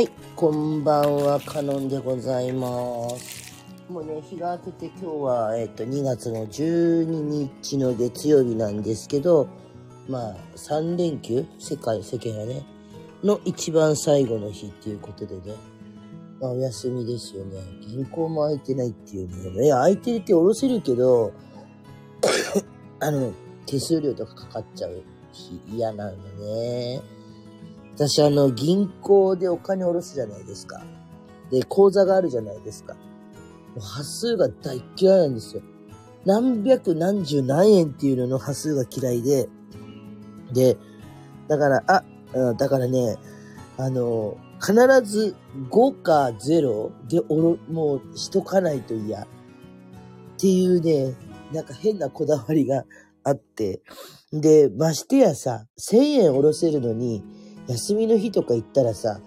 はい、こんばんは、カノンでございます。もうね、日が明けて今日は、えっと、2月の12日の月曜日なんですけど、まあ、3連休？世界、世間はね、の一番最後の日っていうことでね、まあ、お休みですよね。銀行も空いてないっていうね。いや、空いてるって下ろせるけど、あの、手数料とかかかっちゃうし、嫌なのね。私、あの、銀行でお金下ろすじゃないですか。で、口座があるじゃないですか。もう端数が大嫌いなんですよ。何百何十何円っていうのの端数が嫌いで、で、だから、あ、だからね、あの、必ず5か0でおろ、もうしとかないと嫌。っていうね、なんか変なこだわりがあって。で、ましてやさ、1000円下ろせるのに、休みの日とか行ったらさ、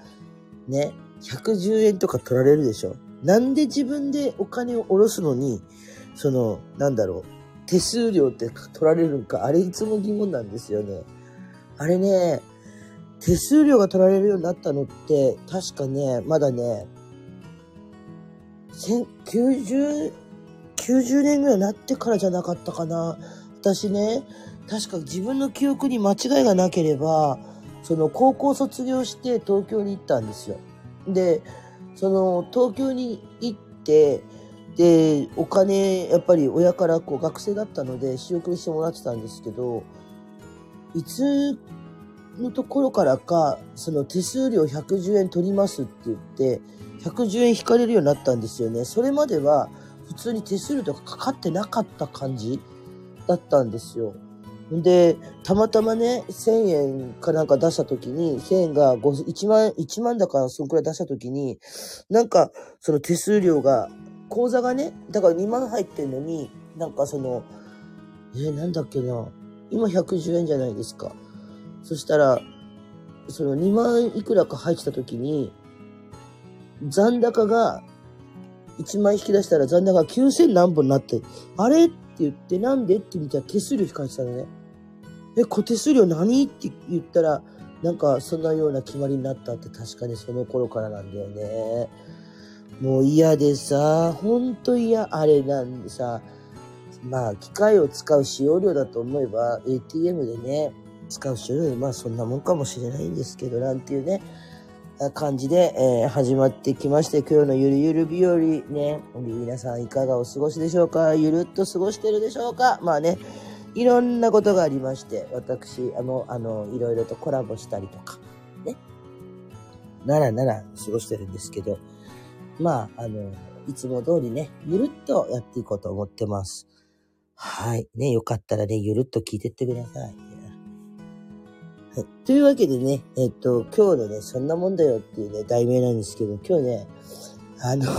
ね、110円とか取られるでしょ。なんで自分でお金を下ろすのに、その、なんだろう、手数料って取られるのか、あれいつも疑問なんですよね。あれね、手数料が取られるようになったのって、確かね、まだね、90、90年ぐらいになってからじゃなかったかな。私ね、確か自分の記憶に間違いがなければ、その高校卒業して東京に行ったんですよ。で、その東京に行って、で、お金、やっぱり親からこう学生だったので仕送りしてもらってたんですけど、いつのところからか、その手数料110円取りますって言って、110円引かれるようになったんですよね。それまでは普通に手数料とかかかってなかった感じだったんですよ。で、たまたまね、1000円かなんか出した時に、1000円が5 1万、1万だからそんくらい出した時に、なんかその手数料が、口座がね、だから2万入ってんのに、なんかその、えーなんだっけな、今110円じゃないですか。そしたら、その2万いくらか入ってた時に、残高が、1万引き出したら残高が9000何本になって、あれ？って言って、なんで？って見たら手数料引かれてたのね。え、こ手数料何？って言ったら、なんかそんなような決まりになったって確かにその頃からなんだよね。もう嫌でさ、ほんと嫌、あれなんでさ、まあ機械を使う使用量だと思えば ATM でね、使う使用量でまあそんなもんかもしれないんですけど、なんていうね、感じで、えー始まってきまして、今日のゆるゆる日和ね、皆さんいかがお過ごしでしょうか？ゆるっと過ごしてるでしょうか？まあね、いろんなことがありまして、私、あの、あの、いろいろとコラボしたりとか、ね、ならなら過ごしてるんですけど、まあ、あの、いつも通りね、ゆるっとやっていこうと思ってます。はい。ね、よかったらね、ゆるっと聞いてってください。はい。というわけでね、えっと、今日のね、そんなもんだよっていうね、題名なんですけど、今日ね、あの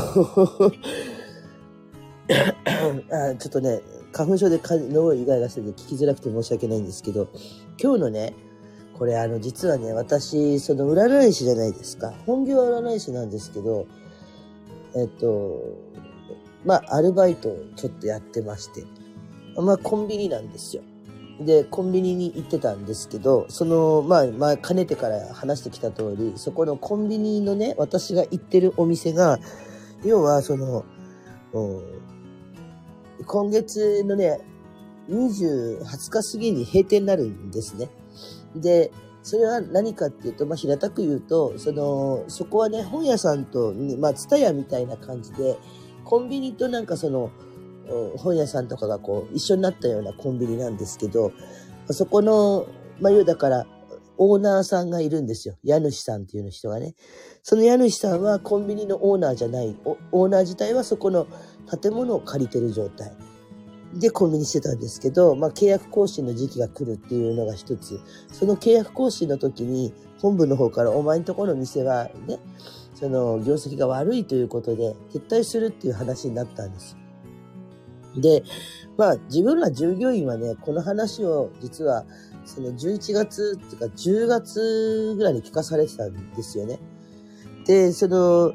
あ、ちょっとね、花粉症でか脳以外がしてて聞きづらくて申し訳ないんですけど、今日のね、これあの、実はね、私、その占い師じゃないですか。本業は占い師なんですけど、えっと、まあ、アルバイトをちょっとやってまして、まあ、コンビニなんですよ。で、コンビニに行ってたんですけど、その、まあ、まあ、かねてから話してきた通り、そこのコンビニのね、私が行ってるお店が、要は、その、今月のね、20、20日過ぎに閉店になるんですね。で、それは何かっていうと、まあ、平たく言うと、その、そこはね、本屋さんと、まあ、ツタヤみたいな感じで、コンビニとなんかその、本屋さんとかがこう、一緒になったようなコンビニなんですけど、そこの、まあ、要だから、オーナーさんがいるんですよ。家主さんっていうの人がね。その家主さんはコンビニのオーナーじゃない。オーナー自体はそこの建物を借りてる状態。で、コンビニしてたんですけど、まあ、契約更新の時期が来るっていうのが一つ。その契約更新の時に、本部の方からお前んとこの店はね、その業績が悪いということで、撤退するっていう話になったんです。で、まあ、自分ら従業員はね、この話を実は、その11月っていうか10月ぐらいに聞かされてたんですよね。で、その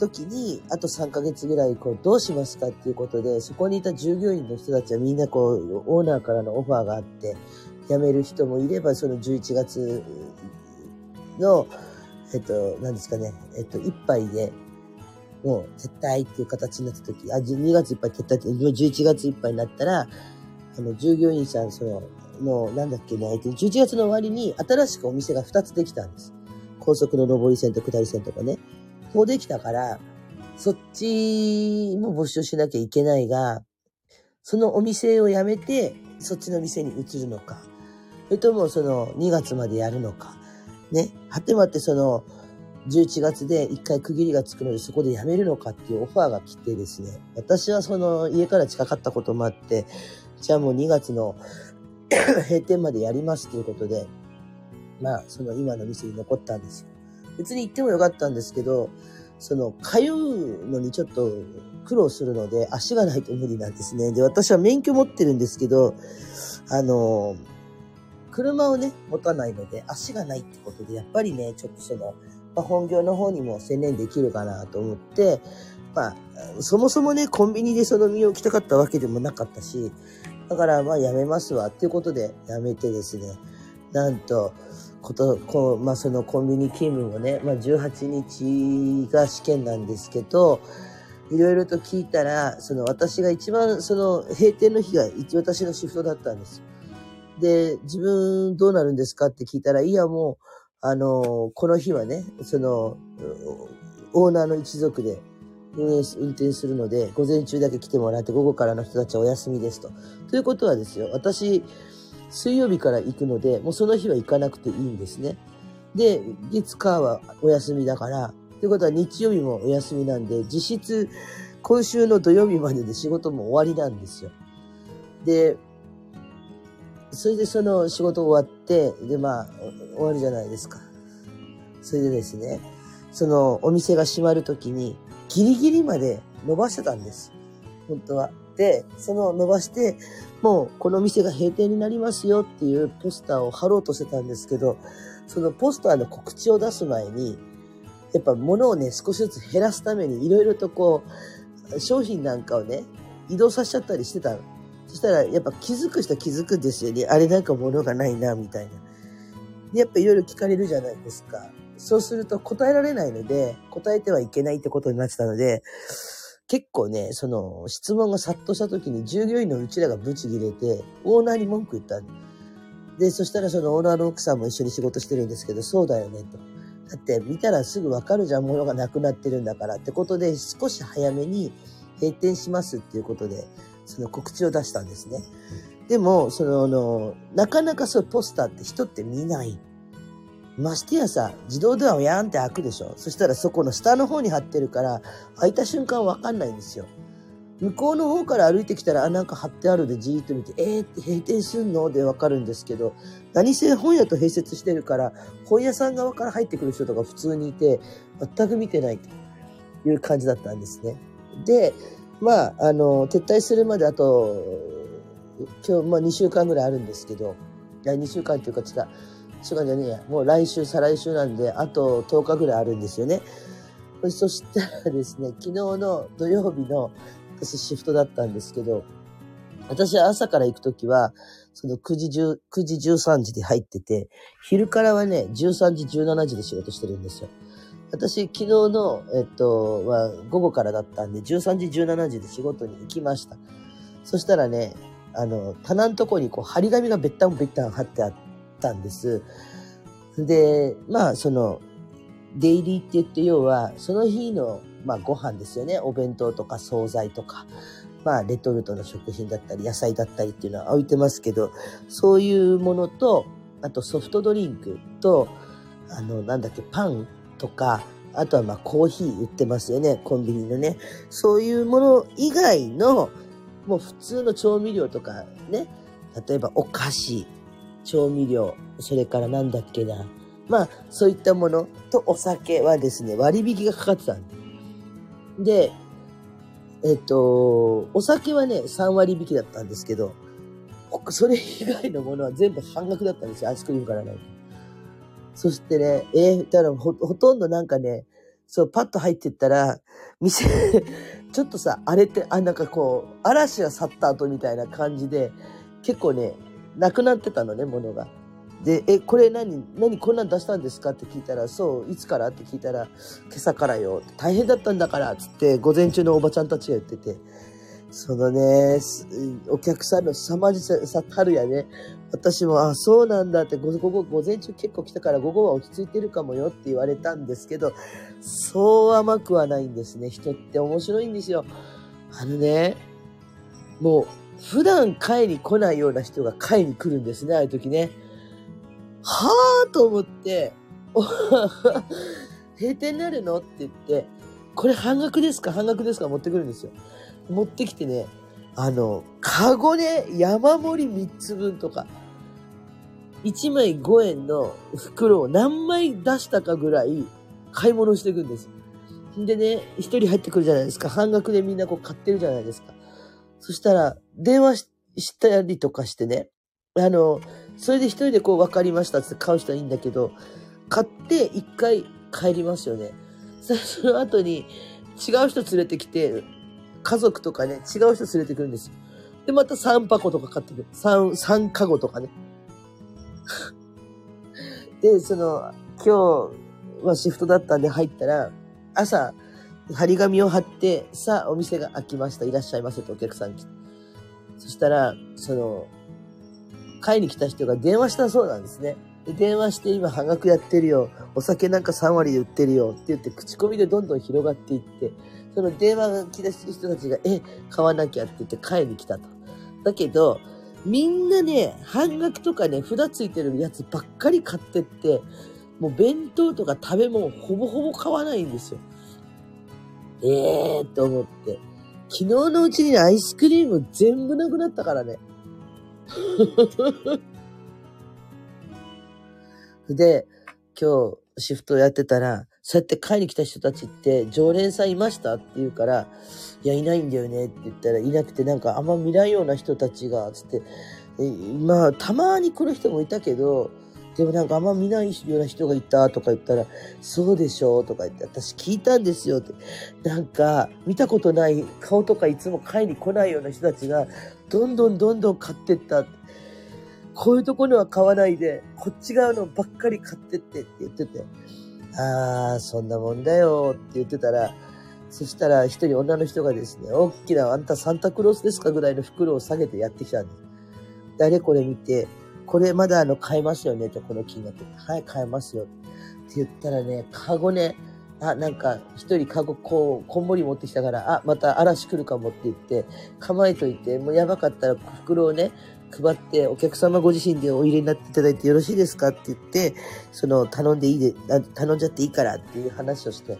時に、あと3ヶ月ぐらい、こう、どうしますかっていうことで、そこにいた従業員の人たちはみんなこう、オーナーからのオファーがあって、辞める人もいれば、その11月の、えっと、何ですかね、えっと、一杯で、もう撤退っていう形になった時、あ、2月いっぱい撤退って、11月いっぱいになったら、あの、従業員さん、その、の、なんだっけね、11月の終わりに新しくお店が2つできたんです。高速の上り線と下り線とかね。こうできたから、そっちも募集しなきゃいけないが、そのお店を辞めて、そっちの店に移るのか。それともその2月までやるのか。ね。はてまってその11月で一回区切りがつくのでそこで辞めるのかっていうオファーが来てですね。私はその家から近かったこともあって、じゃあもう2月の 閉店までやりますということで、まあその今の店に残ったんですよ。別に行ってもよかったんですけど、その通うのにちょっと苦労するので足がないと無理なんですね。で、私は免許持ってるんですけど、あの、車をね、持たないので足がないってことで、やっぱりね、ちょっとその、まあ、本業の方にも専念できるかなと思って、まあ、そもそもね、コンビニでその身を置きたかったわけでもなかったし、だからまあやめますわっていうことでやめてですね、なんと、こと、こう、まあそのコンビニ勤務もね、まあ18日が試験なんですけど、いろいろと聞いたら、その私が一番その閉店の日が私のシフトだったんですで、自分どうなるんですかって聞いたら、いやもう、あの、この日はね、その、オーナーの一族で運営、運転するので、午前中だけ来てもらって、午後からの人たちはお休みですと。ということはですよ、私、水曜日から行くので、もうその日は行かなくていいんですね。で、月火はお休みだから、ということは日曜日もお休みなんで、実質、今週の土曜日までで仕事も終わりなんですよ。で、それでその仕事終わって、で、まあ、終わるじゃないですか。それでですね、そのお店が閉まるときに、ギリギリまで伸ばしてたんです。本当は。で、その伸ばして、もうこの店が閉店になりますよっていうポスターを貼ろうとしてたんですけど、そのポスターの告知を出す前に、やっぱ物をね、少しずつ減らすためにいろいろとこう、商品なんかをね、移動させちゃったりしてた。そしたら、やっぱ気づく人は気づくんですよね。あれなんか物がないな、みたいな。で、やっぱいろいろ聞かれるじゃないですか。そうすると答えられないので、答えてはいけないってことになってたので、結構ね、その質問が殺到した時に従業員のうちらがブチ切れて、オーナーに文句言ったんで、そしたらそのオーナーの奥さんも一緒に仕事してるんですけど、そうだよね、と。だって見たらすぐわかるじゃん、物がなくなってるんだからってことで、少し早めに閉店しますっていうことで、その告知を出したんですね。でも、その、のなかなかそういうポスターって人って見ない。ましてやさ、自動ドアをやんって開くでしょそしたらそこの下の方に貼ってるから、開いた瞬間わかんないんですよ。向こうの方から歩いてきたら、あ、なんか貼ってあるでじーっと見て、えーって閉店すんの？でわかるんですけど、何せ本屋と併設してるから、本屋さん側から入ってくる人とか普通にいて、全く見てないという感じだったんですね。で、まあ、あの、撤退するまであと、今日、まあ2週間ぐらいあるんですけど、いや、2週間っていうか違う。週間じゃねえや。もう来週、再来週なんで、あと10日ぐらいあるんですよね。そしたらですね、昨日の土曜日の私シフトだったんですけど、私は朝から行くときは、その9時10、9時13時で入ってて、昼からはね、13時17時で仕事してるんですよ。私、昨日の、えっと、は午後からだったんで、13時、17時で仕事に行きました。そしたらね、あの、棚のとこにこう、張り紙がべったんべったん貼ってあってたんです。で、まあ、その、デイリーって言って要は、その日の、まあ、ご飯ですよね。お弁当とか惣菜とか、まあ、レトルトの食品だったり、野菜だったりっていうのは置いてますけど、そういうものと、あとソフトドリンクと、あの、なんだっけ、パンとか、あとはまあコーヒー売ってますよね、コンビニのね。そういうもの以外の、もう普通の調味料とかね、例えばお菓子、調味料、それからなんだっけな。まあ、そういったものとお酒はですね、割引がかかってたんで。えっと、お酒はね、3割引きだったんですけど、それ以外のものは全部半額だったんですよ、アイスクリームからない。そしてね、えー、だからほ、ほとんどなんかね、そう、パッと入ってったら、店 ちょっとさ、荒れて、あ、なんかこう、嵐が去った後みたいな感じで、結構ね、なくなってたのね、ものが。で、え、これ何、何こんなん出したんですかって聞いたら、そう、いつからって聞いたら、今朝からよ。大変だったんだから、つって、午前中のおばちゃんたちが言ってて、そのね、お客さんの凄まじさたるやね、私も、あ、そうなんだって、午後、午前中結構来たから午後は落ち着いてるかもよって言われたんですけど、そう甘くはないんですね。人って面白いんですよ。あのね、もう、普段会に来ないような人が会に来るんですね、ああいう時ね。はぁと思って、閉店になるのって言って、これ半額ですか？半額ですか？持ってくるんですよ。持ってきてね、あの、カゴね、山盛り3つ分とか、1枚5円の袋を何枚出したかぐらい買い物していくんです。でね、1人入ってくるじゃないですか。半額でみんなこう買ってるじゃないですか。そしたら、電話したりとかしてね、あの、それで一人でこう分かりましたって買う人はいいんだけど、買って一回帰りますよね。そ の後に違う人連れてきて、家族とかね、違う人連れてくるんですよ。で、また3箱とか買ってくる。3、3カゴとかね。で、その、今日はシフトだったんで入ったら、朝、張り紙を貼って、さあ、お店が開きました。いらっしゃいませとお客さん来て。そしたら、その、買いに来た人が電話したそうなんですね。で電話して今半額やってるよ。お酒なんか3割で売ってるよって言って口コミでどんどん広がっていって、その電話が来た人たちが、え、買わなきゃって言って買いに来たと。だけど、みんなね、半額とかね、札ついてるやつばっかり買ってって、もう弁当とか食べ物ほぼほぼ買わないんですよ。ええー、と思って。昨日のうちにアイスクリーム全部なくなったからね。で、今日シフトやってたら、そうやって買いに来た人たちって常連さんいましたって言うから、いや、いないんだよねって言ったら、いなくてなんかあんま見ないような人たちが、つって、まあ、たまに来る人もいたけど、でもなんかあんま見ないような人がいたとか言ったら、そうでしょうとか言って、私聞いたんですよって。なんか、見たことない顔とかいつも買いに来ないような人たちが、どんどんどんどん買ってった。こういうところは買わないで、こっち側のばっかり買ってってって言ってて、あー、そんなもんだよって言ってたら、そしたら一人女の人がですね、大きなあんたサンタクロースですかぐらいの袋を下げてやってきたんです。誰これ見て、これまだあの、買えますよねと、この金額。はい、買えますよ。って言ったらね、カゴね、あ、なんか、一人カゴ、こう、こんもり持ってきたから、あ、また嵐来るかもって言って、構えといて、もうやばかったら袋をね、配って、お客様ご自身でお入れになっていただいてよろしいですかって言って、その、頼んでいいで、頼んじゃっていいからっていう話をして、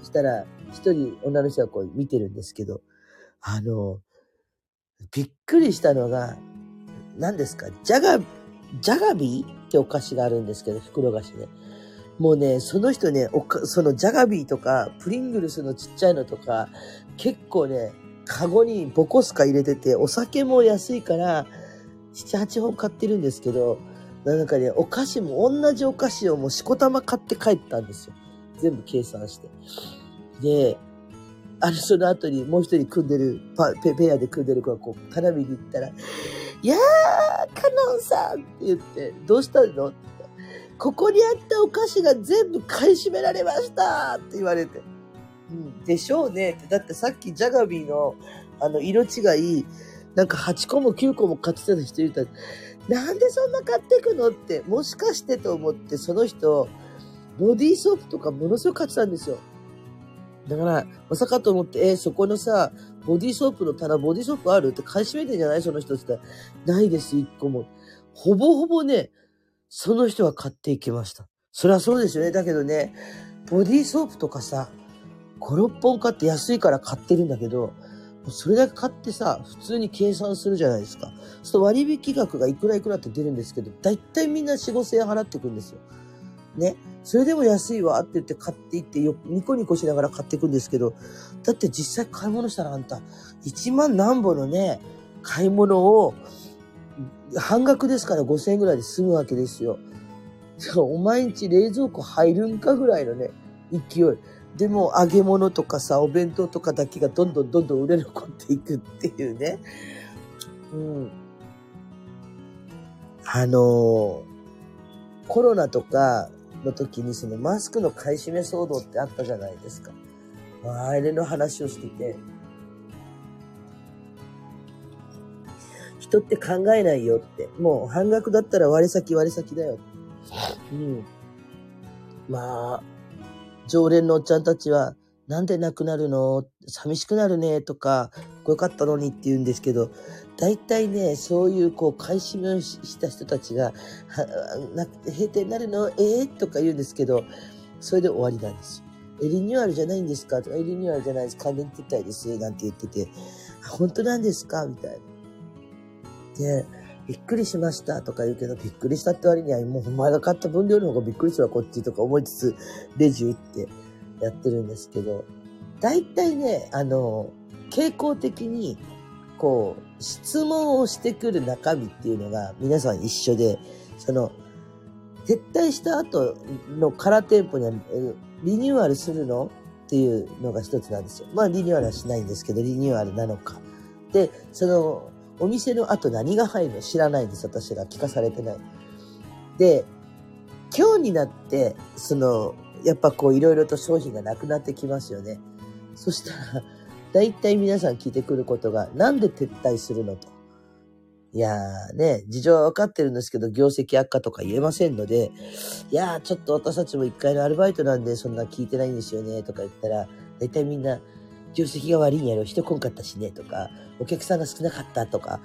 そしたら、一人女の人がこう見てるんですけど、あの、びっくりしたのが、何ですか？ジャガ、ジャガビー？ってお菓子があるんですけど、袋菓子ね。もうね、その人ね、おかそのジャガビーとか、プリングルスのちっちゃいのとか、結構ね、カゴにボコスカ入れてて、お酒も安いから、7、8本買ってるんですけど、なんかね、お菓子も同じお菓子をもうしこたま買って帰ったんですよ。全部計算して。で、あの、その後にもう一人組んでる、ペペアで組んでる子がこう、花火に行ったら、いやー、カノンさんって言って、どうしたの？って。ここにあったお菓子が全部買い占められましたって言われて。うん、でしょうねって。だってさっきジャガビーのあの色違い、なんか8個も9個も買ってた人いたなんでそんな買ってくのって、もしかしてと思って、その人、ボディーソープとかものすごく買ってたんですよ。だから、まさかと思って、えー、そこのさ、ボディーソープの棚、ボディーソープあるって買い占めてんじゃない？その人って、ないです、一個も。ほぼほぼね、その人は買っていきました。そりゃそうですよね。だけどね、ボディーソープとかさ、5、6本買って安いから買ってるんだけど、それだけ買ってさ、普通に計算するじゃないですか。そうすると割引額がいくらいくらって出るんですけど、だいたいみんな4、5千円払ってくんですよ。ね。それでも安いわって言って買っていってよ、ニコニコしながら買っていくんですけど、だって実際買い物したらあんた、1万何本のね、買い物を、半額ですから5000円ぐらいで済むわけですよ。お毎日冷蔵庫入るんかぐらいのね、勢い。でも揚げ物とかさ、お弁当とかだけがどんどんどんどん売れ残っていくっていうね。うん。あのーコロナとかの時にそのマスクの買い占め騒動ってあったじゃないですか。あれの話をしてて、人って考えないよって。もう半額だったら割先割先だよ。うん。まあ、常連のおっちゃんたちは、なんで亡くなるの寂しくなるねとか、よかったのにって言うんですけど、大体ね、そういうこう、買い占めをした人たちが、はな閉店になるの？え？えー、とか言うんですけど、それで終わりなんですよ。え、リニューアルじゃないんですか？とか、リニューアルじゃないです。関連撤退です。なんて言ってて、本当なんですか？みたいな。で、びっくりしましたとか言うけど、びっくりしたって割には、もうお前が買った分量の方がびっくりするわ、こっちとか思いつつ、レジ打ってやってるんですけど、大体ね、あの、傾向的に、こう、質問をしてくる中身っていうのが皆さん一緒で、その、撤退した後の空店舗には、リニューアルするの？っていうのが一つなんですよ。まあ、リニューアルはしないんですけど、リニューアルなのか。で、その、お店の後何が入るの知らないんです、私が。聞かされてない。で、今日になって、その、やっぱこういろいろと商品がなくなってきますよね。そしたら、大体皆さん聞いてくることが、なんで撤退するのと。いやーね、事情は分かってるんですけど、業績悪化とか言えませんので、いやーちょっと私たちも一回のアルバイトなんでそんな聞いてないんですよね、とか言ったら、大体みんな、業績が悪いんやろ、人来んかったしね、とか、お客さんが少なかったとか、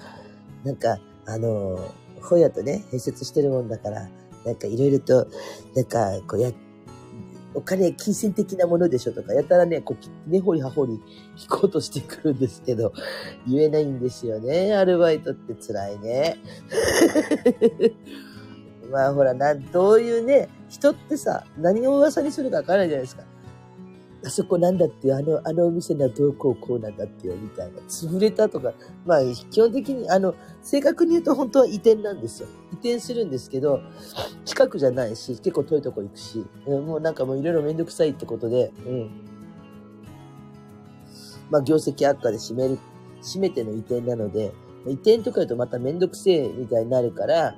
なんか、あのー、本屋とね、併設してるもんだから、なんかいろいろと、なんか、こうや、お金、金銭的なものでしょとか、やたらね、こう、ねほりはほり聞こうとしてくるんですけど、言えないんですよね。アルバイトって辛いね。まあほら、な、どういうね、人ってさ、何を噂にするかわからないじゃないですか。あそこなんだってあの、あのお店のどうこうこうなんだってよ、みたいな。潰れたとか、まあ、基本的に、あの、正確に言うと本当は移転なんですよ。移転するんですけど、近くじゃないし、結構遠いとこ行くし、もうなんかもういろいろめんどくさいってことで、うん。まあ、業績悪化で閉める、閉めての移転なので、移転とか言うとまためんどくせえみたいになるから、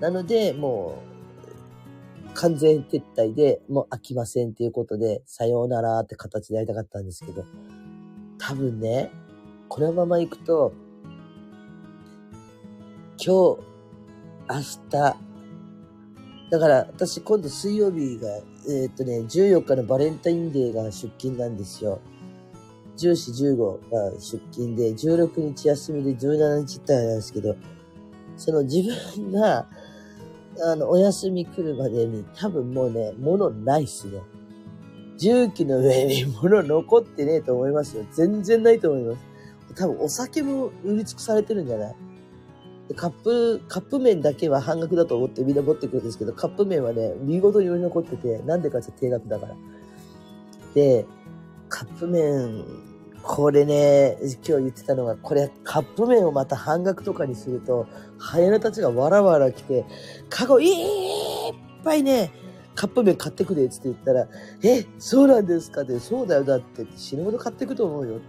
なので、もう、完全撤退でもう飽きませんっていうことで、さようならって形でやりたかったんですけど、多分ね、このまま行くと、今日、明日、だから私今度水曜日が、えー、っとね、14日のバレンタインデーが出勤なんですよ。14、15が出勤で、16日休みで17日ってあれなんですけど、その自分があの、お休み来るまでに多分もうね、物ないっすね。重機の上に物残ってねえと思いますよ。全然ないと思います。多分お酒も売り尽くされてるんじゃない？カップ、カップ麺だけは半額だと思ってみんな持ってくるんですけど、カップ麺はね、見事に売り残ってて、なんでかって定額だから。で、カップ麺これね、今日言ってたのが、これカップ麺をまた半額とかにすると、ハエナたちがわらわら来て、カゴいっぱいね、カップ麺買ってくれって言ったら、え、そうなんですか？って、そうだよ、だって死ぬほど買ってくと思うよ。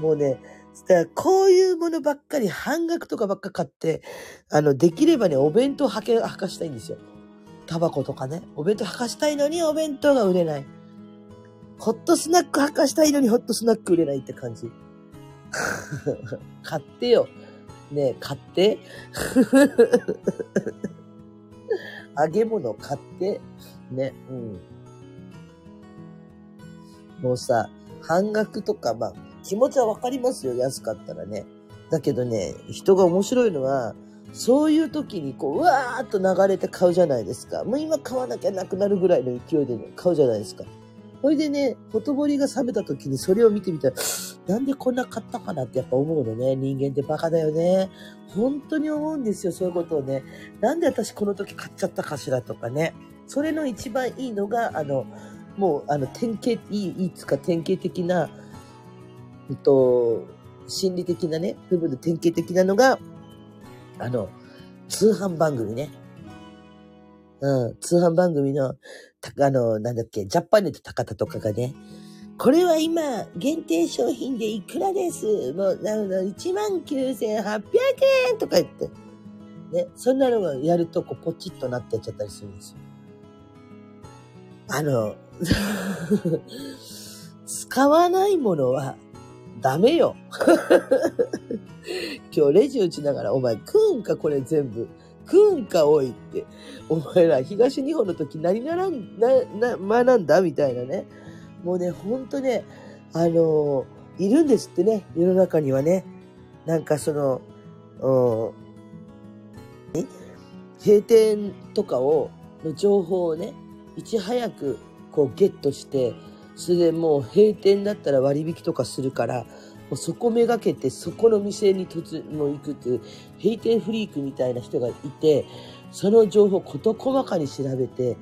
もうね、だこういうものばっかり半額とかばっか買って、あの、できればね、お弁当はけ、はかしたいんですよ。タバコとかね。お弁当はかしたいのにお弁当が売れない。ホットスナック履かしたいのにホットスナック売れないって感じ。買ってよ。ねえ、買って。揚げ物買って。ね、うん。もうさ、半額とか、まあ、気持ちはわかりますよ。安かったらね。だけどね、人が面白いのは、そういう時にこう、うわーっと流れて買うじゃないですか。もう今買わなきゃなくなるぐらいの勢いで、買うじゃないですか。それでね、ほとぼりが冷めた時にそれを見てみたら、なんでこんな買ったかなってやっぱ思うのね。人間ってバカだよね。本当に思うんですよ、そういうことをね。なんで私この時買っちゃったかしらとかね。それの一番いいのが、あの、もう、あの、典型、いい、いいつか典型的な、えっと、心理的なね、部分で典型的なのが、あの、通販番組ね。うん、通販番組の、あの、なんだっけ、ジャパネット高田とかがね、これは今、限定商品でいくらですもう、なるほど、19,800円とか言って。ね、そんなのがやると、こう、ポチッとなってっちゃったりするんですよ。あの、使わないものはダメよ。今日レジ打ちながら、お前食うんかこれ全部。食うんかおいって。お前ら東日本の時何ならん、な、な、学んだみたいなね。もうね、ほんとね、あのー、いるんですってね、世の中にはね。なんかその、うん、閉店とかを、の情報をね、いち早くこうゲットして、それでもう閉店だったら割引とかするから、うそこめがけてそこの店に突も行くっていう閉店フリークみたいな人がいて、その情報事細かに調べて、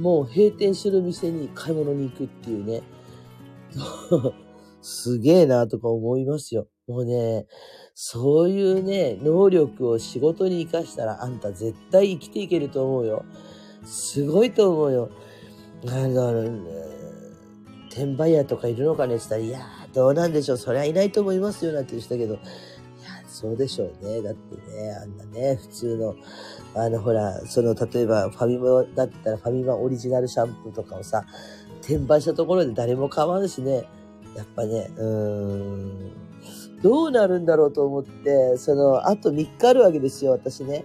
もう閉店する店に買い物に行くっていうね。すげえなとか思いますよ。もうね、そういうね、能力を仕事に活かしたらあんた絶対生きていけると思うよ。すごいと思うよ。あの、転売屋とかいるのかねって言ったら、いやー、どうなんでしょう。そりゃいないと思いますよ、なんて言ってたけど、いや、そうでしょうね。だってね、あんなね、普通の、あの、ほら、その、例えば、ファミマだったら、ファミマオリジナルシャンプーとかをさ、転売したところで誰も買わんしね、やっぱね、うーん、どうなるんだろうと思って、その、あと3日あるわけですよ、私ね。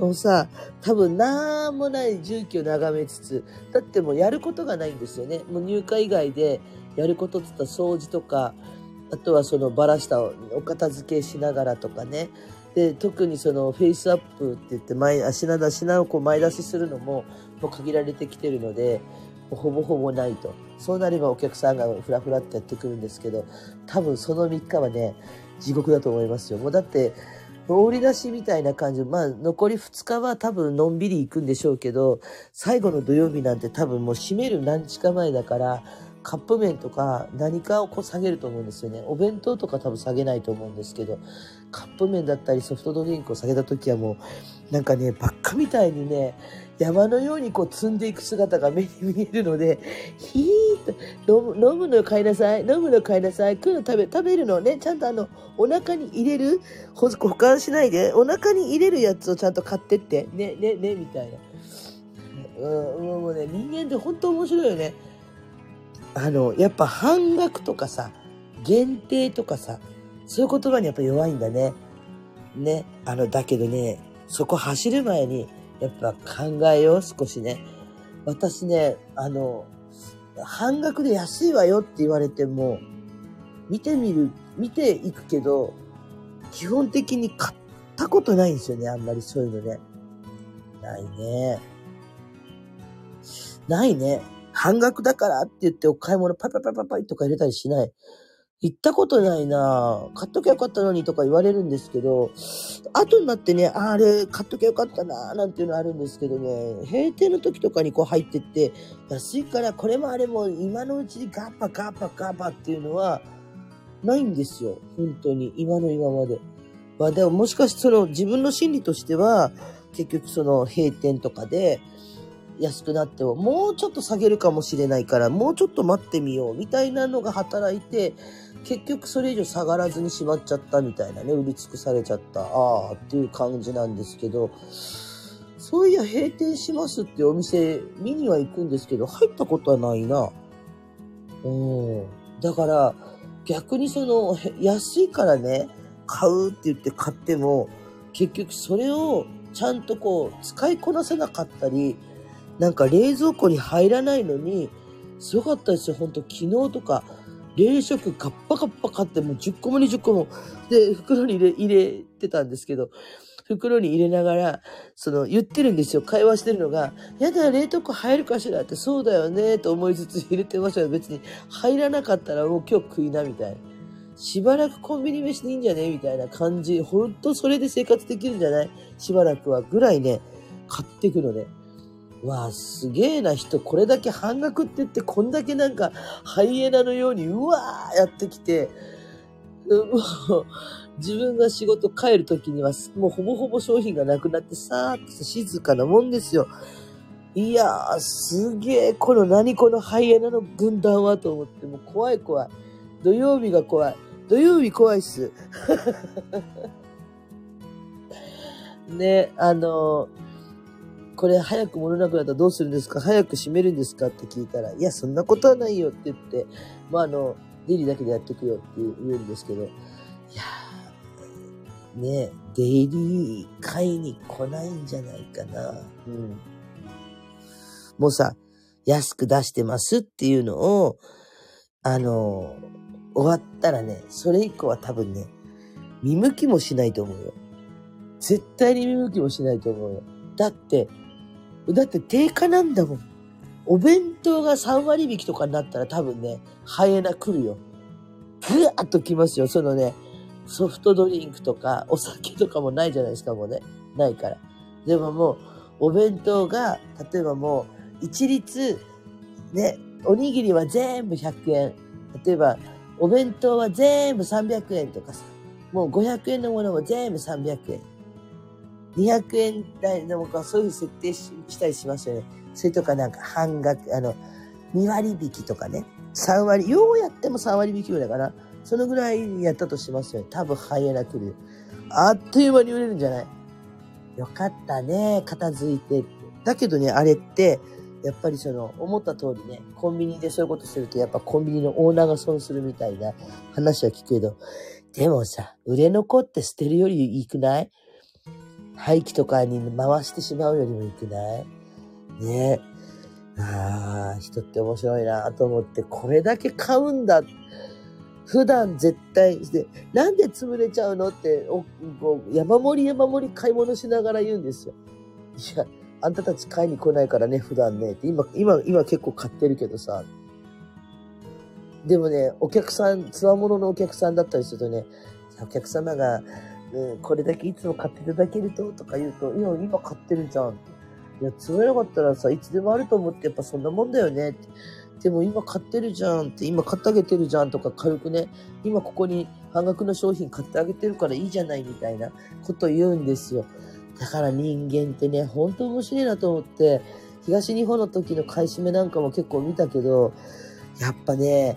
もうさ、多分なんもない重機を眺めつつ、だってもうやることがないんですよね。もう入荷以外でやることって言ったら掃除とか、あとはそのバラしたお片付けしながらとかね。で、特にそのフェイスアップって言って前、品出品をこう前出しするのももう限られてきてるので、ほぼほぼないと。そうなればお客さんがフラフラってやってくるんですけど、多分その3日はね、地獄だと思いますよ。もうだって、通り出しみたいな感じ。まあ、残り2日は多分のんびり行くんでしょうけど、最後の土曜日なんて多分もう閉める何日か前だから、カップ麺とか何かをこう下げると思うんですよね。お弁当とか多分下げないと思うんですけど、カップ麺だったりソフトドリンクを下げた時はもう、なんかね、ばっかみたいにね、山のようにこう積んでいく姿が目に見えるので、ひーと、飲む、飲むの買いなさい、飲むの買いなさい、食うの食べ、食べるのね、ちゃんとあの、お腹に入れる、保管しないで、お腹に入れるやつをちゃんと買ってって、ね、ね、ね、みたいな。うん、もうね、人間って本当面白いよね。あの、やっぱ半額とかさ、限定とかさ、そういう言葉にやっぱ弱いんだね。ね。あの、だけどね、そこ走る前に、やっぱ考えよう、少しね。私ね、あの、半額で安いわよって言われても、見てみる、見ていくけど、基本的に買ったことないんですよね、あんまりそういうのね。ないね。ないね。半額だからって言ってお買い物パパパパパイとか入れたりしない。行ったことないな買っときゃよかったのにとか言われるんですけど、後になってね、あれ買っときゃよかったななんていうのあるんですけどね、閉店の時とかにこう入ってって、安いからこれもあれも今のうちにガッパガッパガッパっていうのはないんですよ。本当に。今の今まで。まあでももしかしてその自分の心理としては、結局その閉店とかで、安くなっても、もうちょっと下げるかもしれないから、もうちょっと待ってみよう、みたいなのが働いて、結局それ以上下がらずにしまっちゃったみたいなね、売り尽くされちゃった、ああっていう感じなんですけど、そういや閉店しますってお店見には行くんですけど、入ったことはないな。うん。だから、逆にその、安いからね、買うって言って買っても、結局それをちゃんとこう、使いこなせなかったり、なんか冷蔵庫に入らないのに、すごかったですよ、ほんと昨日とか、冷食カッパカッパ買ってもう10個も20個も、で、袋に入れ、入れてたんですけど、袋に入れながら、その、言ってるんですよ。会話してるのが、やだ、冷凍庫入るかしらって、そうだよね、と思いつつ入れてましたよ。別に入らなかったらもう今日食いな、みたいな。しばらくコンビニ飯でいいんじゃね？みたいな感じ。ほんとそれで生活できるんじゃない？しばらくは。ぐらいね、買ってくのね。わあ、すげえな人、これだけ半額って言って、こんだけなんか、ハイエナのように、うわーやってきて、もう、自分が仕事帰るときには、もうほぼほぼ商品がなくなって、さーっと静かなもんですよ。いやー、すげえ、この何このハイエナの軍団はと思って、もう怖い怖い。土曜日が怖い。土曜日怖いっす。ね、あのーこれ早く物なくなったらどうするんですか？早く閉めるんですか？って聞いたら、いや、そんなことはないよって言って、まあ、あの、デイリーだけでやっていくよって言うんですけど、いやー、ねデイリー買いに来ないんじゃないかな。うん。もうさ、安く出してますっていうのを、あの、終わったらね、それ以降は多分ね、見向きもしないと思うよ。絶対に見向きもしないと思うよ。だって、だって定価なんだもん。お弁当が3割引きとかになったら多分ね、ハエナ来るよ。ぐわっと来ますよ。そのね、ソフトドリンクとかお酒とかもないじゃないですか、もうね。ないから。でももう、お弁当が、例えばもう、一律、ね、おにぎりは全部100円。例えば、お弁当は全部300円とかさ。もう500円のものも全部300円。200円台の僕はそういう設定したりしますよね。それとかなんか半額、あの、2割引きとかね。3割、ようやっても3割引きぐらいかな。そのぐらいやったとしますよね。多分ハイエナ来るあっという間に売れるんじゃない？よかったね。片付いて。だけどね、あれって、やっぱりその、思った通りね、コンビニでそういうことすると、やっぱコンビニのオーナーが損するみたいな話は聞くけど、でもさ、売れ残って捨てるよりいいくない？廃棄とかに回してしまうよりもいいくない？ねえああ、人って面白いなと思って、これだけ買うんだ。普段絶対で、なんで潰れちゃうのって、お山盛り山盛り買い物しながら言うんですよ。いや、あんたたち買いに来ないからね、普段ね。今、今、今結構買ってるけどさ。でもね、お客さん、つわもののお客さんだったりするとね、お客様が、うん、これだけいつも買っていただけると、とか言うと、いや、今買ってるじゃん。いや、積めなかったらさ、いつでもあると思って、やっぱそんなもんだよねって。でも今買ってるじゃんって、今買ってあげてるじゃんとか軽くね、今ここに半額の商品買ってあげてるからいいじゃないみたいなこと言うんですよ。だから人間ってね、ほんと面白いなと思って、東日本の時の買い占めなんかも結構見たけど、やっぱね、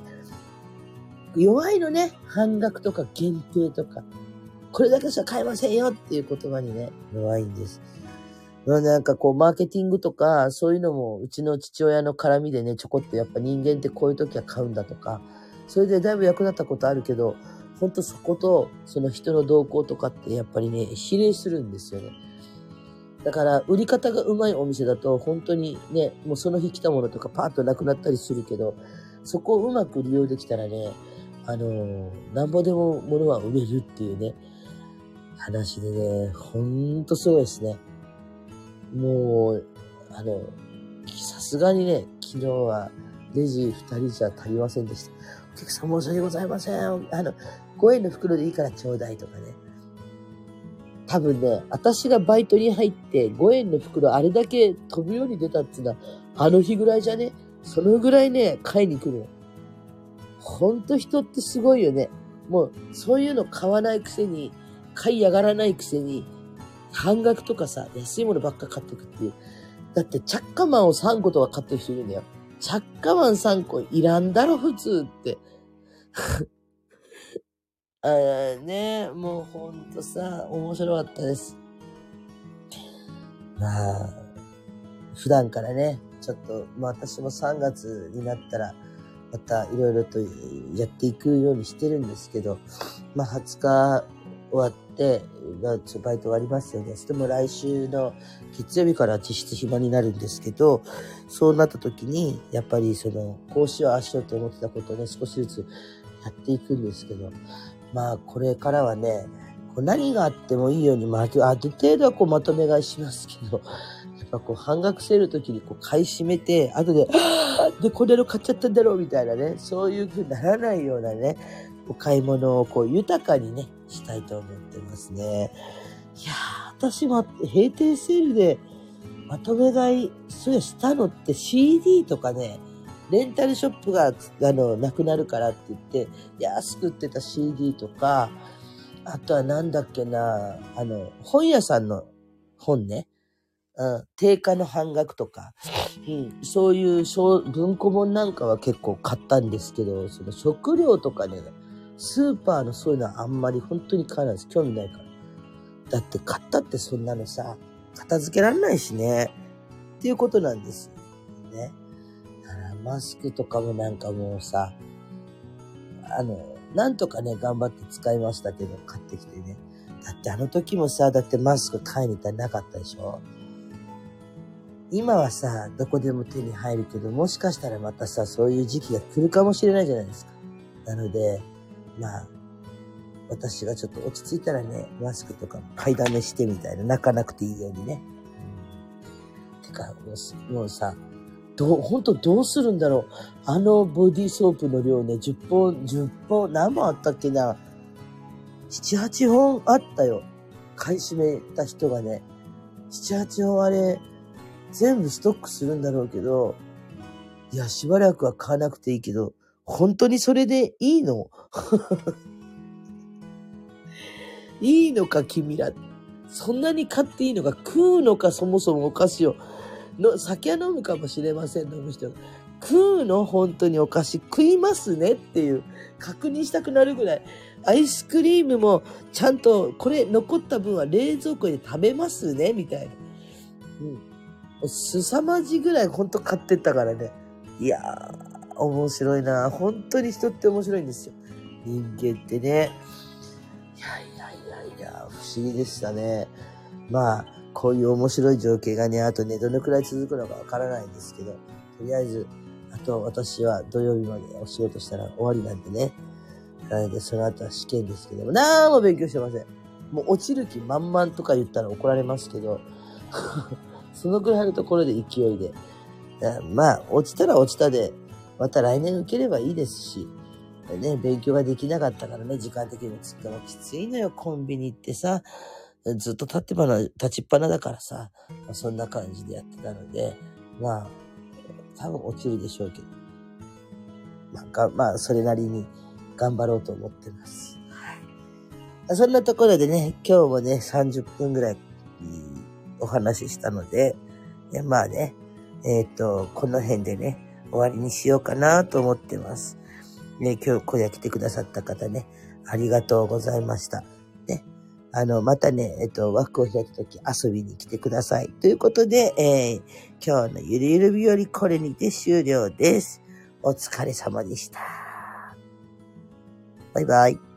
弱いのね、半額とか限定とか。これだけしか買えませんよっていう言葉にね、弱いんです。なんかこう、マーケティングとか、そういうのも、うちの父親の絡みでね、ちょこっとやっぱ人間ってこういう時は買うんだとか、それでだいぶ役立ったことあるけど、ほんとそこと、その人の動向とかってやっぱりね、比例するんですよね。だから、売り方がうまいお店だと、本当にね、もうその日来たものとかパーッとなくなったりするけど、そこをうまく利用できたらね、あのー、なんぼでも物は売れるっていうね、話でね、ほんとすごいですね。もう、あの、さすがにね、昨日はレジ2人じゃ足りませんでした。お客さん申し訳ございません。あの、5円の袋でいいからちょうだいとかね。多分ね、私がバイトに入って5円の袋あれだけ飛ぶように出たっていうのは、あの日ぐらいじゃね、そのぐらいね、買いに来るほんと人ってすごいよね。もう、そういうの買わないくせに、買いやがらないくせに、半額とかさ、安いものばっか買ってくっていう。だって、チャッカマンを3個とか買ってる人いるんだよ。チャッカマン3個いらんだろ、普通って。あーね、もうほんとさ、面白かったです。まあ、普段からね、ちょっと、まあ私も3月になったら、またいろいろとやっていくようにしてるんですけど、まあ20日終わって、バイト終わりますよね。そしても来週の月曜日から実質暇になるんですけど、そうなった時に、やっぱりその、こうしよう、ああしようと思ってたことをね、少しずつやっていくんですけど、まあ、これからはね、こう何があってもいいように、まあ、ある程度はこうまとめ買いしますけど、やっぱこう半額セールの時にこう買い占めて、後で、で、これの買っちゃったんだろうみたいなね、そういう風にならないようなね、お買い物をこう豊かにね、したいと思ってますね。いやー、私も閉店セールでまとめ買い、それしたのって CD とかね、レンタルショップが、あの、なくなるからって言って、安く売ってた CD とか、あとはなんだっけな、あの、本屋さんの本ね。うん、定価の半額とか、うん、そういう文庫本なんかは結構買ったんですけど、その食料とかね、スーパーのそういうのはあんまり本当に買わないです。興味ないから。だって買ったってそんなのさ、片付けられないしね。っていうことなんです。ね。だからマスクとかもなんかもうさ、あの、なんとかね、頑張って使いましたけど、買ってきてね。だってあの時もさ、だってマスク買いに行ったらなかったでしょ今はさ、どこでも手に入るけど、もしかしたらまたさ、そういう時期が来るかもしれないじゃないですか。なので、まあ、私がちょっと落ち着いたらね、マスクとか買いだめしてみたいな、泣かなくていいようにね。てか、もうもうさ、どう、本当どうするんだろう。あのボディーソープの量ね、10本、10本、何本あったっけな。7、8本あったよ。買い占めた人がね。7、8本あれ、全部ストックするんだろうけど、いや、しばらくは買わなくていいけど、本当にそれでいいの？いいのか、君ら。そんなに買っていいのか、食うのか、そもそもお菓子を。の、酒は飲むかもしれません、飲む人が。食うの本当にお菓子食いますねっていう、確認したくなるぐらい。アイスクリームもちゃんと、これ残った分は冷蔵庫で食べますねみたいな。うん。すさまじぐらい本当買ってったからね。いやー、面白いな。本当に人って面白いんですよ。人間ってね。いやいやいやいや、不思議でしたね。まあ、こういう面白い情景がね、あとね、どのくらい続くのかわからないんですけど、とりあえず、あと私は土曜日までお仕事したら終わりなんでね。なので、その後は試験ですけども、なんも勉強してません。もう落ちる気満々とか言ったら怒られますけど、そのくらいのところで勢いで。まあ、落ちたら落ちたで、また来年受ければいいですし、ね、勉強ができなかったからね、時間的にもつってもきついのよ、コンビニ行ってさ。ずっと立ってばな、立ちっぱなだからさ、まあ、そんな感じでやってたので、まあ、多分落ちるでしょうけど、なんか、まあ、それなりに頑張ろうと思ってます。はい。そんなところでね、今日もね、30分ぐらいお話ししたので、まあね、えっ、ー、と、この辺でね、終わりにしようかなと思ってます。ね、今日、小屋来てくださった方ね、ありがとうございました。ね、あの、またね、えっと、枠を開くとき遊びに来てください。ということで、えー、今日のゆるゆる日和これにて終了です。お疲れ様でした。バイバイ。